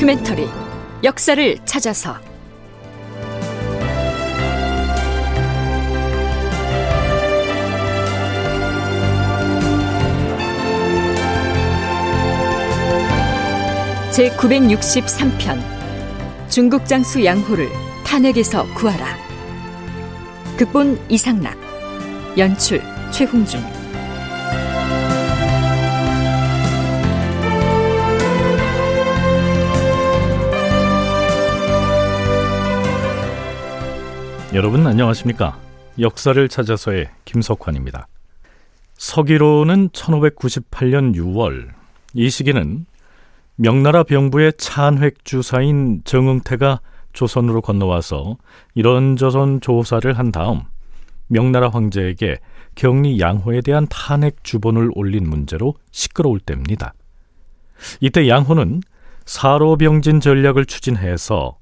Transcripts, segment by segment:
다큐멘터리 역사를 찾아서. 제 963편 중국 장수 양호를 탄핵에서 구하라. 극본 이상락 연출 최홍준 여러분 안녕하십니까? 역사를 찾아서의 김석환입니다. 서기로는 1598년 6월 이 시기는 명나라 병부의 찬획 주사인 정응태가 조선으로 건너와서 이런저런 조사를 한 다음 명나라 황제에게 경리 양호에 대한 탄핵 주본을 올린 문제로 시끄러울 때입니다. 이때 양호는 사로병진 전략을 추진해서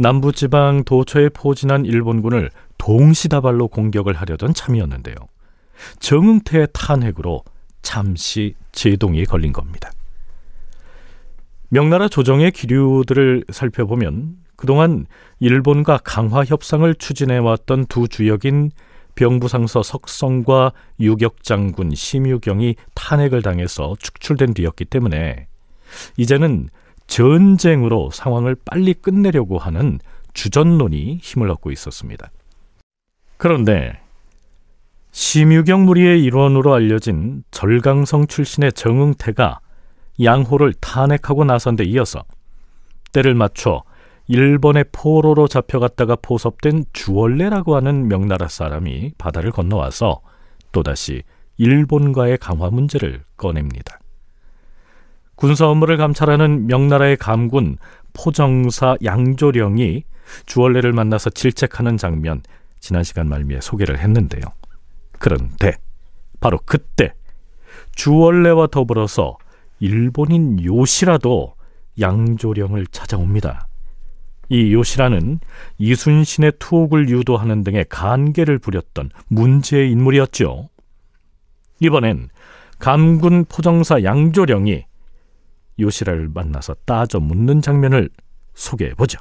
남부지방 도처에 포진한 일본군을 동시다발로 공격을 하려던 참이었는데요. 정응태의 탄핵으로 잠시 제동이 걸린 겁니다. 명나라 조정의 기류들을 살펴보면 그동안 일본과 강화 협상을 추진해왔던 두 주역인 병부상서 석성과 유격장군 심유경이 탄핵을 당해서 축출된 뒤였기 때문에 이제는 전쟁으로 상황을 빨리 끝내려고 하는 주전론이 힘을 얻고 있었습니다. 그런데 심유경 무리의 일원으로 알려진 절강성 출신의 정응태가 양호를 탄핵하고 나선 데 이어서 때를 맞춰 일본의 포로로 잡혀갔다가 포섭된 주월레라고 하는 명나라 사람이 바다를 건너와서 또다시 일본과의 강화 문제를 꺼냅니다. 군사 업무를 감찰하는 명나라의 감군 포정사 양조령이 주월레를 만나서 질책하는 장면 지난 시간 말미에 소개를 했는데요. 그런데 바로 그때 주월레와 더불어서 일본인 요시라도 양조령을 찾아옵니다. 이 요시라는 이순신의 투옥을 유도하는 등의 간계를 부렸던 문제의 인물이었죠. 이번엔 감군 포정사 양조령이 요시라를 만나서 따져 묻는 장면을 소개해 보죠.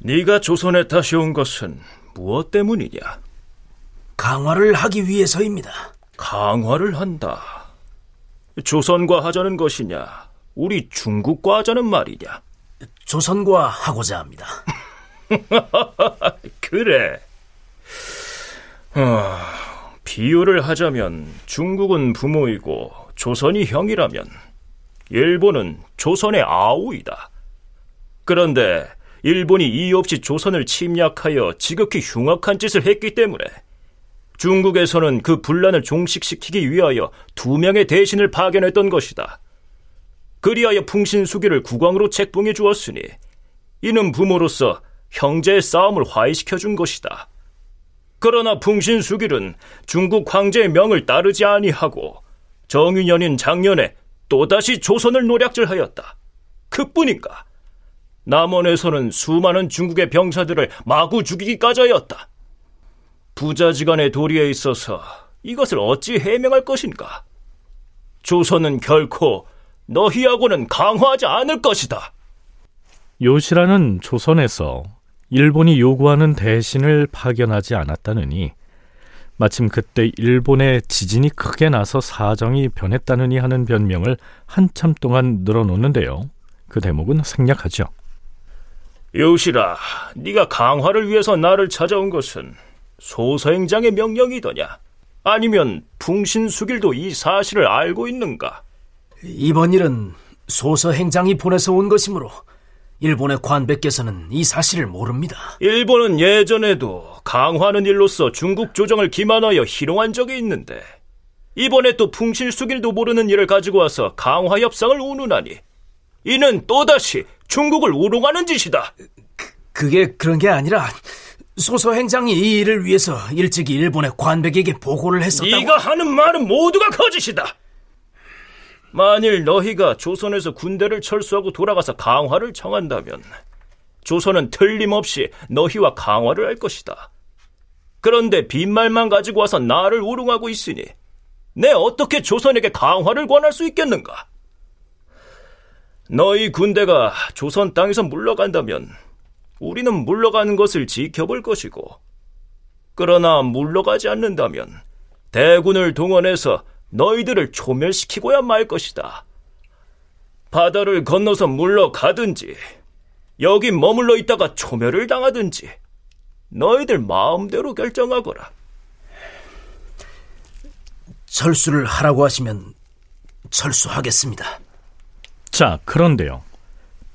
네가 조선에 다시 온 것은 무엇 때문이냐? 강화를 하기 위해서입니다. 강화를 한다. 조선과 하자는 것이냐? 우리 중국과 하자는 말이냐? 조선과 하고자 합니다. 그래. 어, 비유를 하자면 중국은 부모이고 조선이 형이라면 일본은 조선의 아우이다. 그런데 일본이 이유 없이 조선을 침략하여 지극히 흉악한 짓을 했기 때문에 중국에서는 그 분란을 종식시키기 위하여 두 명의 대신을 파견했던 것이다. 그리하여 풍신수기를 국왕으로 책봉해 주었으니 이는 부모로서 형제의 싸움을 화해시켜 준 것이다. 그러나 풍신수길은 중국 황제의 명을 따르지 아니하고 정유년인 작년에 또다시 조선을 노략질하였다. 그뿐인가? 남원에서는 수많은 중국의 병사들을 마구 죽이기까지 하였다. 부자지간의 도리에 있어서 이것을 어찌 해명할 것인가? 조선은 결코 너희하고는 강화하지 않을 것이다. 요시라는 조선에서 일본이 요구하는 대신을 파견하지 않았다느니 마침 그때 일본의 지진이 크게 나서 사정이 변했다느니 하는 변명을 한참 동안 늘어놓는데요. 그 대목은 생략하죠. 요시라, 네가 강화를 위해서 나를 찾아온 것은 소서행장의 명령이더냐? 아니면 풍신수길도 이 사실을 알고 있는가? 이번 일은 소서행장이 보내서 온 것이므로 일본의 관백께서는 이 사실을 모릅니다. 일본은 예전에도 강화하는 일로서 중국 조정을 기만하여 희롱한 적이 있는데 이번에 또 풍실수길도 모르는 일을 가지고 와서 강화 협상을 운운하니 이는 또다시 중국을 우롱하는 짓이다. 그, 그게 그런 게 아니라 소서 행장이 이 일을 위해서 일찍이 일본의 관백에게 보고를 했었다고. 네가 하는 말은 모두가 거짓이다. 만일 너희가 조선에서 군대를 철수하고 돌아가서 강화를 청한다면 조선은 틀림없이 너희와 강화를 할 것이다. 그런데 빈말만 가지고 와서 나를 우롱하고 있으니 내 어떻게 조선에게 강화를 권할 수 있겠는가? 너희 군대가 조선 땅에서 물러간다면 우리는 물러가는 것을 지켜볼 것이고, 그러나 물러가지 않는다면 대군을 동원해서 너희들을 초멸시키고야 말 것이다. 바다를 건너서 물러가든지, 여기 머물러 있다가 초멸을 당하든지, 너희들 마음대로 결정하거라. 철수를 하라고 하시면 철수하겠습니다. 자, 그런데요.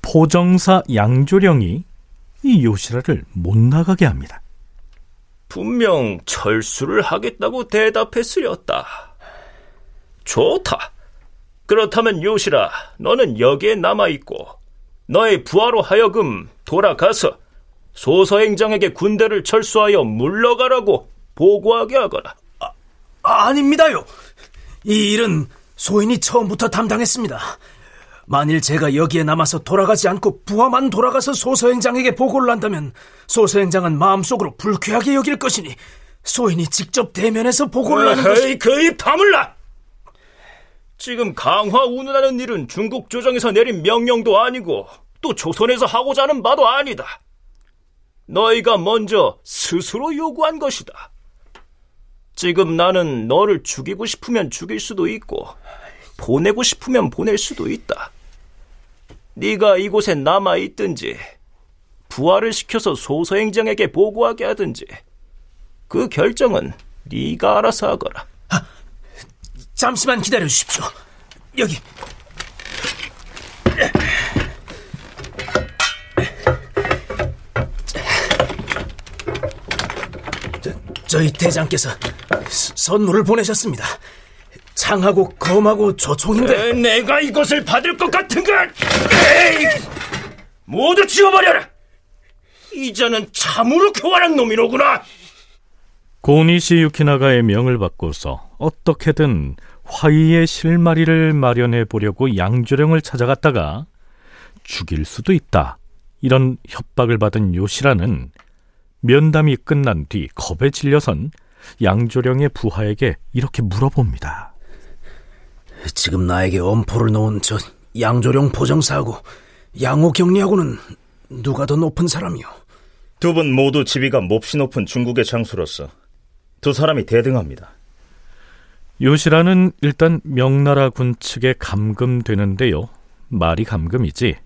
포정사 양조령이 이 요시라를 못 나가게 합니다. 분명 철수를 하겠다고 대답했으렸다. 좋다. 그렇다면 요시라, 너는 여기에 남아있고, 너의 부하로 하여금 돌아가서 소서행장에게 군대를 철수하여 물러가라고 보고하게 하거라. 아, 아닙니다요. 이 일은 소인이 처음부터 담당했습니다. 만일 제가 여기에 남아서 돌아가지 않고 부하만 돌아가서 소서행장에게 보고를 한다면 소서행장은 마음속으로 불쾌하게 여길 것이니 소인이 직접 대면해서 보고를 하는 것이 그입 다물라! 지금 강화 운운하는 일은 중국 조정에서 내린 명령도 아니고 또 조선에서 하고자 하는 바도 아니다. 너희가 먼저 스스로 요구한 것이다. 지금 나는 너를 죽이고 싶으면 죽일 수도 있고 보내고 싶으면 보낼 수도 있다. 네가 이곳에 남아 있든지 부하를 시켜서 소서행정에게 보고하게 하든지 그 결정은 네가 알아서 하거라. 아, 잠시만 기다려 주십시오. 여기. 저, 저희 대장께서 선물을 보내셨습니다. 창하고 검하고 조총인데 에, 내가 이것을 받을 것 같은가? 에이! 모두 지워버려라! 이자는 참으로 교활한 놈이로구나! 고니시 유키나가의 명을 받고서 어떻게든 화의의 실마리를 마련해 보려고 양조령을 찾아갔다가 죽일 수도 있다. 이런 협박을 받은 요시라는 면담이 끝난 뒤 겁에 질려선 양조령의 부하에게 이렇게 물어봅니다. 지금 나에게 엄포를 놓은 저 양조령 보정사하고 양호 경리하고는 누가 더 높은 사람이요? 두 분 모두 지위가 몹시 높은 중국의 장수로서 두 사람이 대등합니다. 요시라는 일단 명나라 군 측에 감금되는데요. 말이 감금이지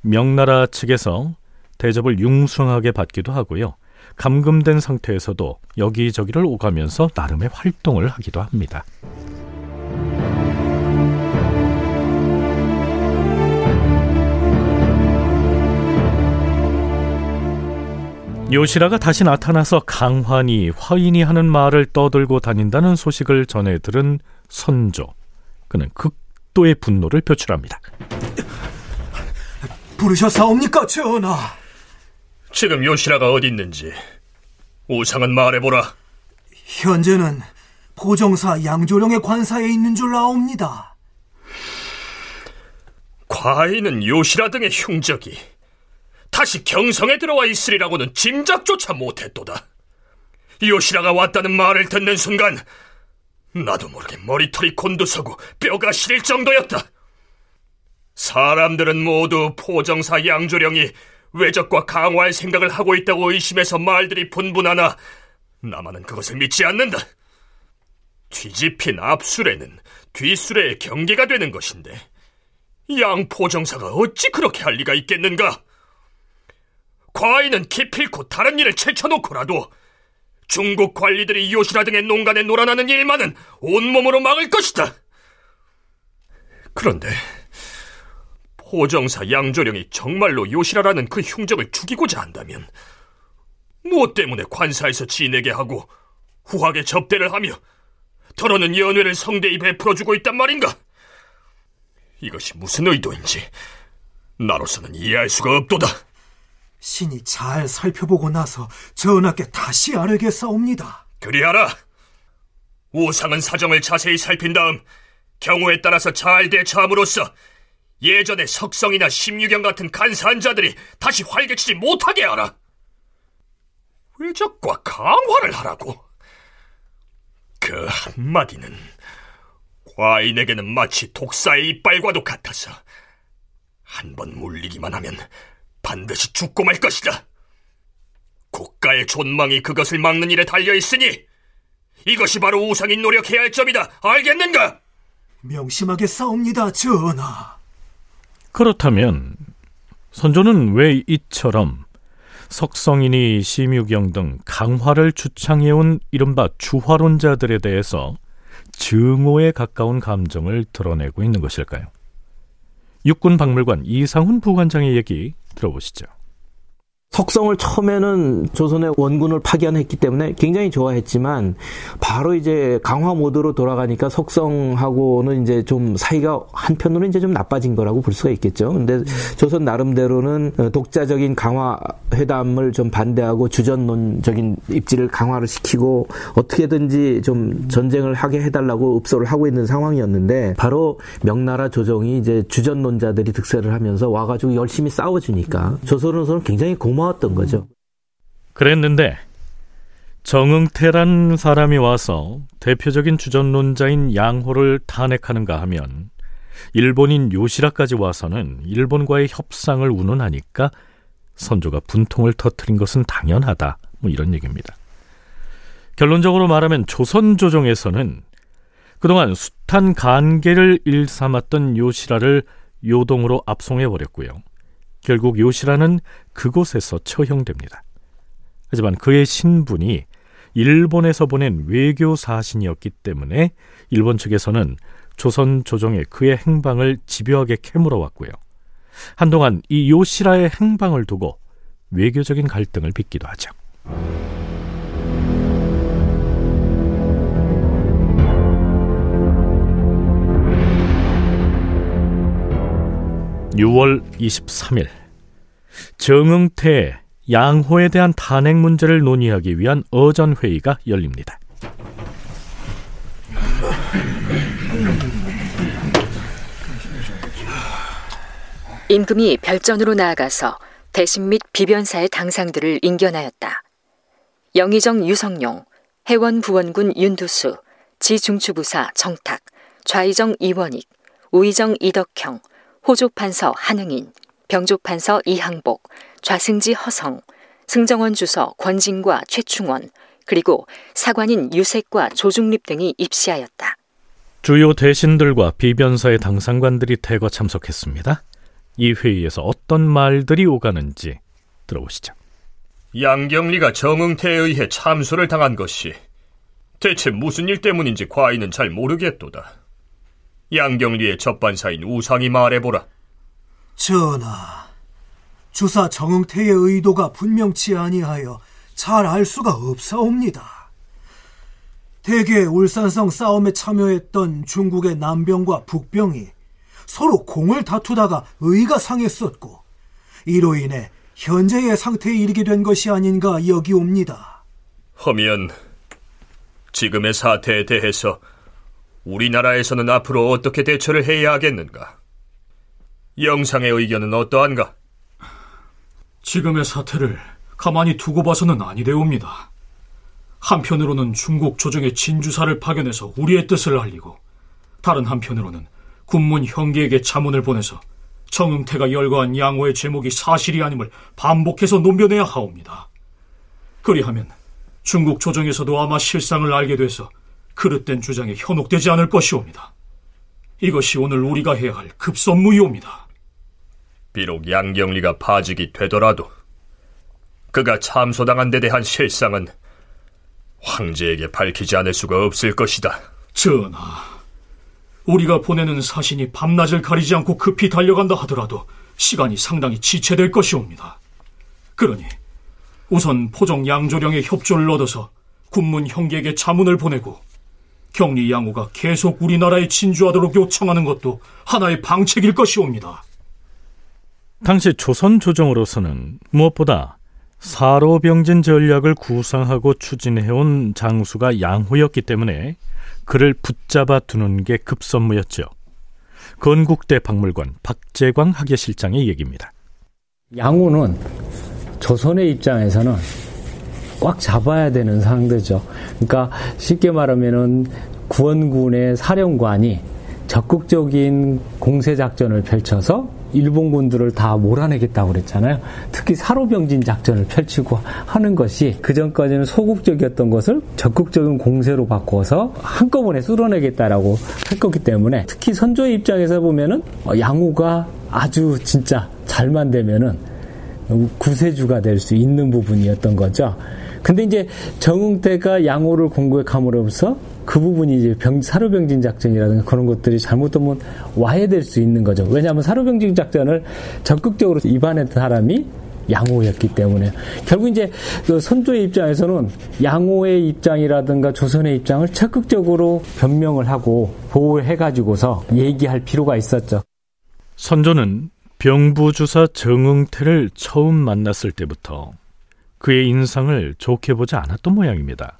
명나라 측에서 대접을 융숭하게 받기도 하고요. 감금된 상태에서도 여기저기를 오가면서 나름의 활동을 하기도 합니다. 요시라가 다시 나타나서 강환이 화인이 하는 말을 떠들고 다닌다는 소식을 전해 들은 선조. 그는 극도의 분노를 표출합니다. 부르셨사옵니까, 전하? 지금 요시라가 어디 있는지 우상은 말해보라. 현재는 포정사 양조령의 관사에 있는 줄 아옵니다. 과인은 요시라 등의 흉적이 다시 경성에 들어와 있으리라고는 짐작조차 못했도다. 요시라가 왔다는 말을 듣는 순간 나도 모르게 머리털이 곤두서고 뼈가 시릴 정도였다. 사람들은 모두 포정사 양조령이 외적과 강화할 생각을 하고 있다고 의심해서 말들이 분분하나 나만은 그것을 믿지 않는다. 뒤집힌 앞술에는 뒷술의 경계가 되는 것인데 양 포정사가 어찌 그렇게 할 리가 있겠는가? 과인은 기필코 다른 일을 제쳐놓고라도 중국 관리들이 요시라 등의 농간에 놀아나는 일만은 온몸으로 막을 것이다. 그런데 호정사 양조령이 정말로 요시라라는 그 흉적을 죽이고자 한다면 무엇 때문에 관사에서 지내게 하고 후하게 접대를 하며 더러는 연회를 성대히 베풀어주고 있단 말인가? 이것이 무슨 의도인지 나로서는 이해할 수가 없도다. 신이 잘 살펴보고 나서 전하께 다시 아뢰겠사옵니다. 그리하라. 우상은 사정을 자세히 살핀 다음 경우에 따라서 잘 대처함으로써 예전의 석성이나 심유경 같은 간사한 자들이 다시 활개치지 못하게 하라. 외적과 강화를 하라고. 그 한마디는 과인에게는 마치 독사의 이빨과도 같아서 한 번 물리기만 하면 반드시 죽고 말 것이다. 국가의 존망이 그것을 막는 일에 달려 있으니 이것이 바로 우상이 노력해야 할 점이다. 알겠는가? 명심하게 싸웁니다, 전하. 그렇다면 선조는 왜 이처럼 석성인이 심유경 등 강화를 주창해온 이른바 주화론자들에 대해서 증오에 가까운 감정을 드러내고 있는 것일까요? 육군박물관 이상훈 부관장의 얘기 들어보시죠. 석성을 처음에는 조선의 원군을 파견했기 때문에 굉장히 좋아했지만 바로 이제 강화 모드로 돌아가니까 석성하고는 이제 좀 사이가 한편으로 이제 좀 나빠진 거라고 볼 수가 있겠죠. 근데 조선 나름대로는 독자적인 강화 회담을 좀 반대하고 주전론적인 입지를 강화를 시키고 어떻게든지 좀 전쟁을 하게 해달라고 읍소를 하고 있는 상황이었는데 바로 명나라 조정이 이제 주전론자들이 득세를 하면서 와가지고 열심히 싸워주니까 조선으로서는 굉장히 고마 고마웠던 거죠. 그랬는데 정응태란 사람이 와서 대표적인 주전론자인 양호를 탄핵하는가 하면 일본인 요시라까지 와서는 일본과의 협상을 운운하니까 선조가 분통을 터뜨린 것은 당연하다. 뭐 이런 얘기입니다. 결론적으로 말하면 조선 조정에서는 그동안 숱한 간계를 일삼았던 요시라를 요동으로 압송해 버렸고요. 결국 요시라는 그곳에서 처형됩니다. 하지만 그의 신분이 일본에서 보낸 외교 사신이었기 때문에 일본 측에서는 조선 조정에 그의 행방을 집요하게 캐물어 왔고요. 한동안 이 요시라의 행방을 두고 외교적인 갈등을 빚기도 하죠. 6월 23일 정응태 양호에 대한 탄핵 문제를 논의하기 위한 어전 회의가 열립니다. 임금이 별전으로 나아가서 대신 및 비변사의 당상들을 인견하였다. 영의정 유성룡, 해원 부원군 윤두수, 지중추부사 정탁, 좌의정 이원익, 우의정 이덕형, 호조판서 한흥인, 병조판서 이항복, 좌승지 허성, 승정원 주서 권진과 최충원, 그리고 사관인 유색과 조중립 등이 입시하였다. 주요 대신들과 비변사의 당상관들이 대거 참석했습니다. 이 회의에서 어떤 말들이 오가는지 들어보시죠. 양경리가 정응태에 의해 참수를 당한 것이 대체 무슨 일 때문인지 과인은 잘 모르겠도다. 양경리의 접반사인 우상이 말해보라. 전하, 주사 정응태의 의도가 분명치 아니하여 잘 알 수가 없사옵니다. 대개 울산성 싸움에 참여했던 중국의 남병과 북병이 서로 공을 다투다가 의가 상했었고 이로 인해 현재의 상태에 이르게 된 것이 아닌가 여기옵니다. 허면 지금의 사태에 대해서 우리나라에서는 앞으로 어떻게 대처를 해야 하겠는가? 영상의 의견은 어떠한가? 지금의 사태를 가만히 두고 봐서는 아니되옵니다. 한편으로는 중국 조정의 진주사를 파견해서 우리의 뜻을 알리고 다른 한편으로는 군문 형계에게 자문을 보내서 정응태가 열거한 양호의 제목이 사실이 아님을 반복해서 논변해야 하옵니다. 그리하면 중국 조정에서도 아마 실상을 알게 돼서 그릇된 주장에 현혹되지 않을 것이옵니다. 이것이 오늘 우리가 해야 할 급선무이옵니다. 비록 양경리가 파직이 되더라도 그가 참소당한 데 대한 실상은 황제에게 밝히지 않을 수가 없을 것이다. 전하, 우리가 보내는 사신이 밤낮을 가리지 않고 급히 달려간다 하더라도 시간이 상당히 지체될 것이옵니다. 그러니 우선 포정 양조령의 협조를 얻어서 군문 형제에게 자문을 보내고 경리 양호가 계속 우리나라에 진주하도록 요청하는 것도 하나의 방책일 것이옵니다. 당시 조선 조정으로서는 무엇보다 사로병진 전략을 구상하고 추진해온 장수가 양호였기 때문에 그를 붙잡아 두는 게 급선무였죠. 건국대 박물관 박재광 학예실장의 얘기입니다. 양호는 조선의 입장에서는 꽉 잡아야 되는 상대죠. 그러니까 쉽게 말하면은 구원군의 사령관이 적극적인 공세 작전을 펼쳐서 일본군들을 다 몰아내겠다고 그랬잖아요. 특히 사로병진 작전을 펼치고 하는 것이 그 전까지는 소극적이었던 것을 적극적인 공세로 바꿔서 한꺼번에 쓸어내겠다라고 했었기 때문에 특히 선조의 입장에서 보면은 양호가 아주 진짜 잘만 되면은 구세주가 될 수 있는 부분이었던 거죠. 근데 이제 정응태가 양호를 공격함으로써 그 부분이 이제 병, 사료병진 작전이라든가 그런 것들이 잘못되면 와해될 수 있는 거죠. 왜냐하면 사료병진 작전을 적극적으로 입안했던 사람이 양호였기 때문에 결국 이제 그 선조의 입장에서는 양호의 입장이라든가 조선의 입장을 적극적으로 변명을 하고 보호해 가지고서 얘기할 필요가 있었죠. 선조는 병부주사 정응태를 처음 만났을 때부터 그의 인상을 좋게 보지 않았던 모양입니다.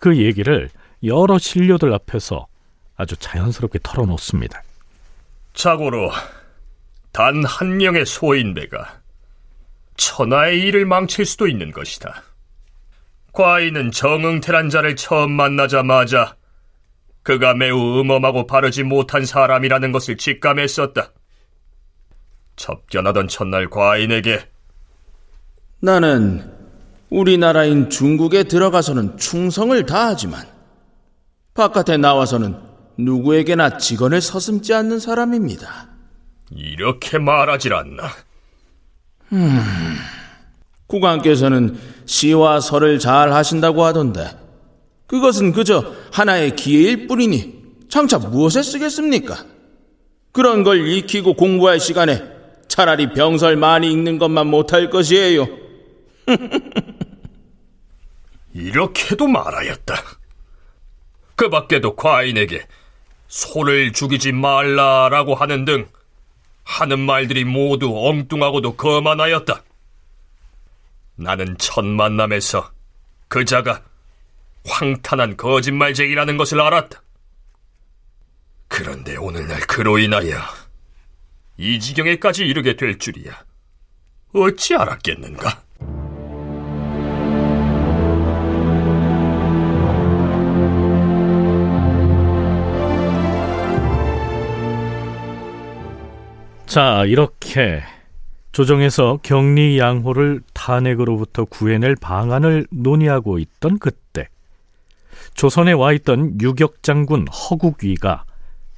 그 얘기를 여러 신료들 앞에서 아주 자연스럽게 털어놓습니다. 자고로 단 한 명의 소인배가 천하의 일을 망칠 수도 있는 것이다. 과인은 정응태란 자를 처음 만나자마자 그가 매우 음험하고 바르지 못한 사람이라는 것을 직감했었다. 접견하던 첫날 과인에게 나는 우리나라인 중국에 들어가서는 충성을 다하지만 바깥에 나와서는 누구에게나 직언을 서슴지 않는 사람입니다. 이렇게 말하질 않나? 음, 국왕께서는 시와 설을 잘 하신다고 하던데 그것은 그저 하나의 기회일 뿐이니 장차 무엇에 쓰겠습니까? 그런 걸 익히고 공부할 시간에 차라리 병설 많이 읽는 것만 못할 것이에요. 이렇게도 말하였다. 그 밖에도 과인에게 소를 죽이지 말라라고 하는 등 하는 말들이 모두 엉뚱하고도 거만하였다. 나는 첫 만남에서 그자가 황탄한 거짓말쟁이라는 것을 알았다. 그런데 오늘날 그로 인하여 이 지경에까지 이르게 될 줄이야. 어찌 알았겠는가? 자, 이렇게 조정에서 격리 양호를 탄핵으로부터 구해낼 방안을 논의하고 있던 그때 조선에 와 있던 유격 장군 허국위가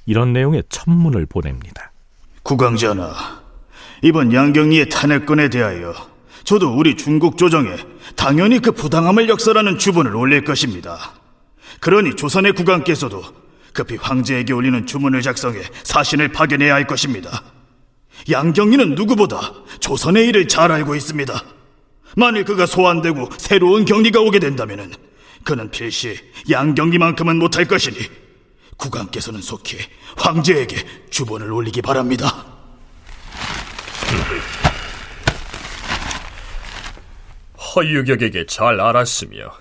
이런 내용의 천문을 보냅니다. 국왕전하, 이번 양경리의 탄핵건에 대하여 저도 우리 중국 조정에 당연히 그 부당함을 역설하는 주문을 올릴 것입니다. 그러니 조선의 국왕께서도 급히 황제에게 올리는 주문을 작성해 사신을 파견해야 할 것입니다. 양경리는 누구보다 조선의 일을 잘 알고 있습니다. 만일 그가 소환되고 새로운 경리가 오게 된다면 그는 필시 양경리만큼은 못할 것이니 국왕께서는 속히 황제에게 주본을 올리기 바랍니다. 허유격에게 잘 알았으며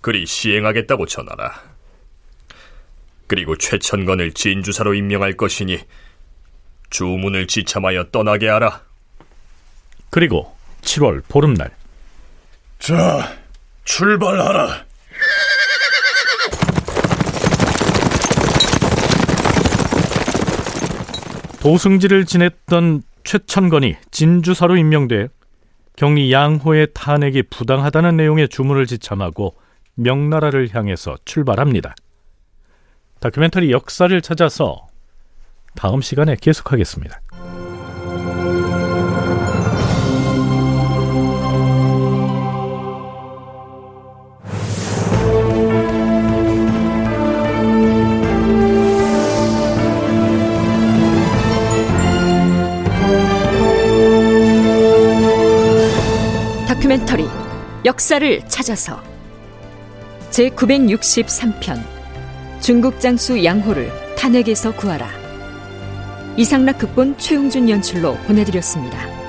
그리 시행하겠다고 전하라. 그리고 최천건을 진주사로 임명할 것이니 주문을 지참하여 떠나게 하라. 그리고 7월 보름날. 자, 출발하라. 도승지를 지냈던 최천건이 진주사로 임명돼 경리 양호의 탄핵이 부당하다는 내용의 주문을 지참하고 명나라를 향해서 출발합니다. 다큐멘터리 역사를 찾아서 다음 시간에 계속하겠습니다. 다큐멘터리 역사를 찾아서 제 963편 중국 장수 양호를 탄핵에서 구하라 이상락 극본 최용준 연출로 보내드렸습니다.